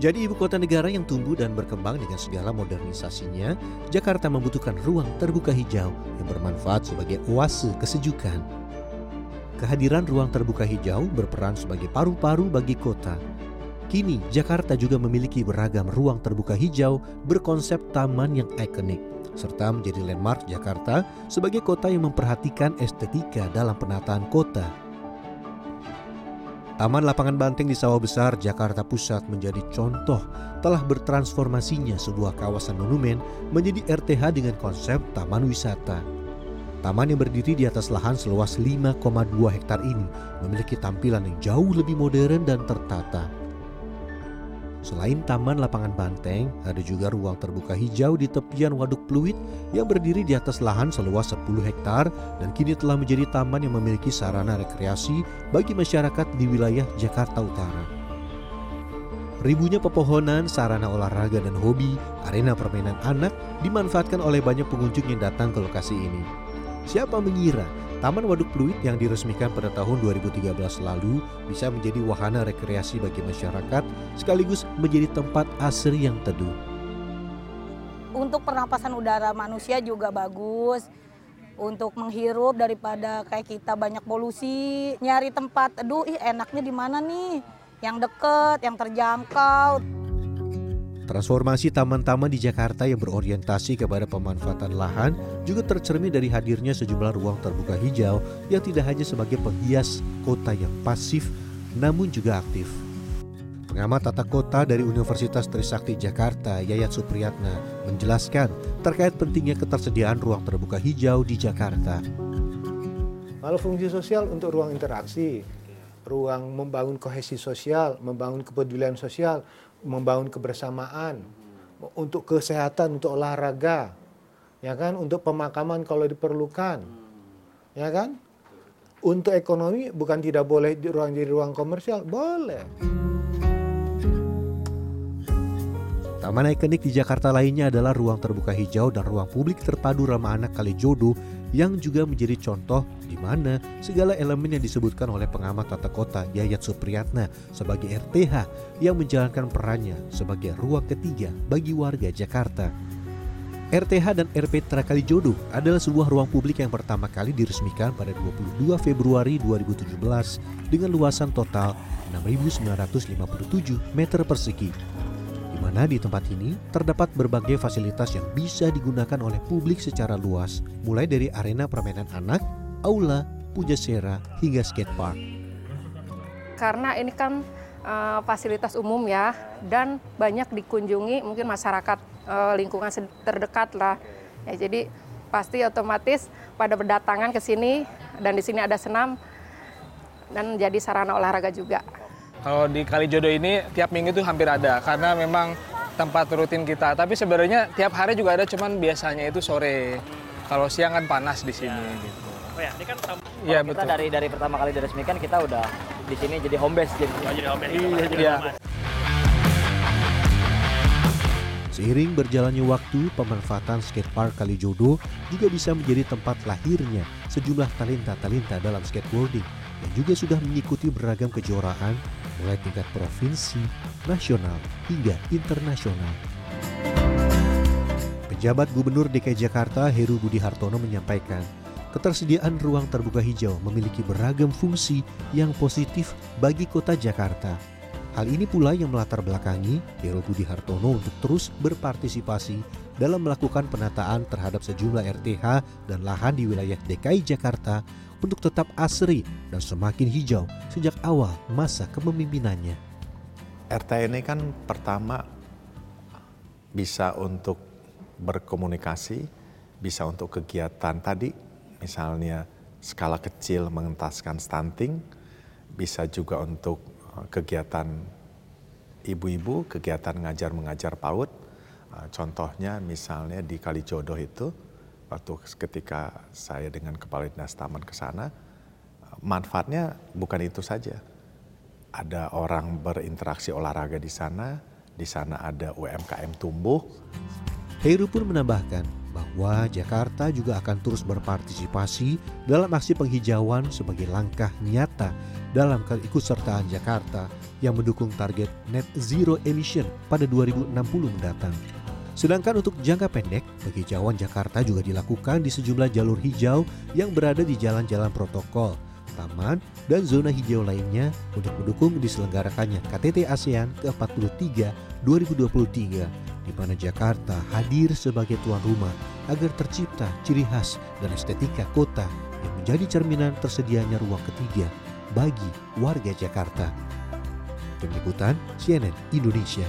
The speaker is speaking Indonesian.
Menjadi ibu kota negara yang tumbuh dan berkembang dengan segala modernisasinya, Jakarta membutuhkan ruang terbuka hijau yang bermanfaat sebagai oase kesejukan. Kehadiran ruang terbuka hijau berperan sebagai paru-paru bagi kota. Kini, Jakarta juga memiliki beragam ruang terbuka hijau berkonsep taman yang ikonik, serta menjadi landmark Jakarta sebagai kota yang memperhatikan estetika dalam penataan kota. Taman Lapangan Banteng di Sawah Besar, Jakarta Pusat menjadi contoh telah bertransformasinya sebuah kawasan monumen menjadi RTH dengan konsep taman wisata. Taman yang berdiri di atas lahan seluas 5,2 hektar ini memiliki tampilan yang jauh lebih modern dan tertata. Selain Taman Lapangan Banteng, ada juga ruang terbuka hijau di tepian Waduk Pluit yang berdiri di atas lahan seluas 10 hektar dan kini telah menjadi taman yang memiliki sarana rekreasi bagi masyarakat di wilayah Jakarta Utara. Ribunya pepohonan, sarana olahraga dan hobi, arena permainan anak dimanfaatkan oleh banyak pengunjung yang datang ke lokasi ini. Siapa mengira Taman Waduk Pluit yang diresmikan pada tahun 2013 lalu bisa menjadi wahana rekreasi bagi masyarakat sekaligus menjadi tempat asri yang teduh. Untuk pernapasan udara manusia juga bagus. Untuk menghirup daripada kayak kita banyak polusi, nyari tempat, aduh ih enaknya di mana nih? Yang deket, yang terjangkau. Transformasi taman-taman di Jakarta yang berorientasi kepada pemanfaatan lahan juga tercermin dari hadirnya sejumlah ruang terbuka hijau yang tidak hanya sebagai penghias kota yang pasif, namun juga aktif. Pengamat tata kota dari Universitas Trisakti Jakarta, Yayat Supriyatna, menjelaskan terkait pentingnya ketersediaan ruang terbuka hijau di Jakarta. Kalau fungsi sosial untuk ruang interaksi, ruang membangun kohesi sosial, membangun kepedulian sosial, membangun kebersamaan, untuk kesehatan, untuk olahraga, ya kan, untuk pemakaman kalau diperlukan, ya kan, untuk ekonomi bukan tidak boleh di ruang jadi ruang komersial, boleh. Taman ikonik di Jakarta lainnya adalah ruang terbuka hijau dan ruang publik terpadu ramah anak Kalijodo yang juga menjadi contoh di mana segala elemen yang disebutkan oleh pengamat tata kota Yayat Supriyatna sebagai RTH yang menjalankan perannya sebagai ruang ketiga bagi warga Jakarta. RTH dan RP Kalijodo adalah sebuah ruang publik yang pertama kali diresmikan pada 22 Februari 2017 dengan luasan total 6.957 meter persegi mana di tempat ini terdapat berbagai fasilitas yang bisa digunakan oleh publik secara luas, mulai dari arena permainan anak, aula, pujasera, hingga skatepark. Karena ini kan uh, fasilitas umum ya, dan banyak dikunjungi mungkin masyarakat uh, lingkungan terdekat lah. Ya, jadi pasti otomatis pada berdatangan ke sini dan di sini ada senam dan jadi sarana olahraga juga. Kalau di Kalijodo ini tiap minggu itu hampir ada karena memang tempat rutin kita. Tapi sebenarnya tiap hari juga ada, cuman biasanya itu sore. Kalau siang kan panas di sini. Ya. Gitu. Oh ya, ini kan ya, kita betul. dari dari pertama kali diresmikan kita udah di sini jadi home base jadi. Oh, jadi home base. Iya, jadi iya. Seiring berjalannya waktu, pemanfaatan skatepark Kalijodo juga bisa menjadi tempat lahirnya sejumlah talenta-talenta dalam skateboarding yang juga sudah mengikuti beragam kejuaraan mulai tingkat provinsi, nasional, hingga internasional. Pejabat Gubernur DKI Jakarta Heru Budi Hartono menyampaikan, ketersediaan ruang terbuka hijau memiliki beragam fungsi yang positif bagi kota Jakarta. Hal ini pula yang melatar belakangi Heru Budi Hartono untuk terus berpartisipasi dalam melakukan penataan terhadap sejumlah RTH dan lahan di wilayah DKI Jakarta untuk tetap asri dan semakin hijau sejak awal masa kepemimpinannya. RT ini kan pertama bisa untuk berkomunikasi, bisa untuk kegiatan tadi, misalnya skala kecil mengentaskan stunting, bisa juga untuk kegiatan ibu-ibu, kegiatan ngajar-mengajar PAUD. Eh, contohnya misalnya di Kalijodo itu, waktu ketika saya dengan kepala dinas taman ke sana, manfaatnya bukan itu saja. Ada orang berinteraksi olahraga di sana, di sana ada UMKM tumbuh. Heru pun menambahkan, bahwa Jakarta juga akan terus berpartisipasi dalam aksi penghijauan sebagai langkah nyata dalam keikutsertaan Jakarta yang mendukung target net zero emission pada 2060 mendatang. Sedangkan untuk jangka pendek, penghijauan Jakarta juga dilakukan di sejumlah jalur hijau yang berada di jalan-jalan protokol, taman, dan zona hijau lainnya untuk mendukung diselenggarakannya KTT ASEAN ke-43 2023 di mana Jakarta hadir sebagai tuan rumah agar tercipta ciri khas dan estetika kota yang menjadi cerminan tersedianya ruang ketiga bagi warga Jakarta. Tim CNN Indonesia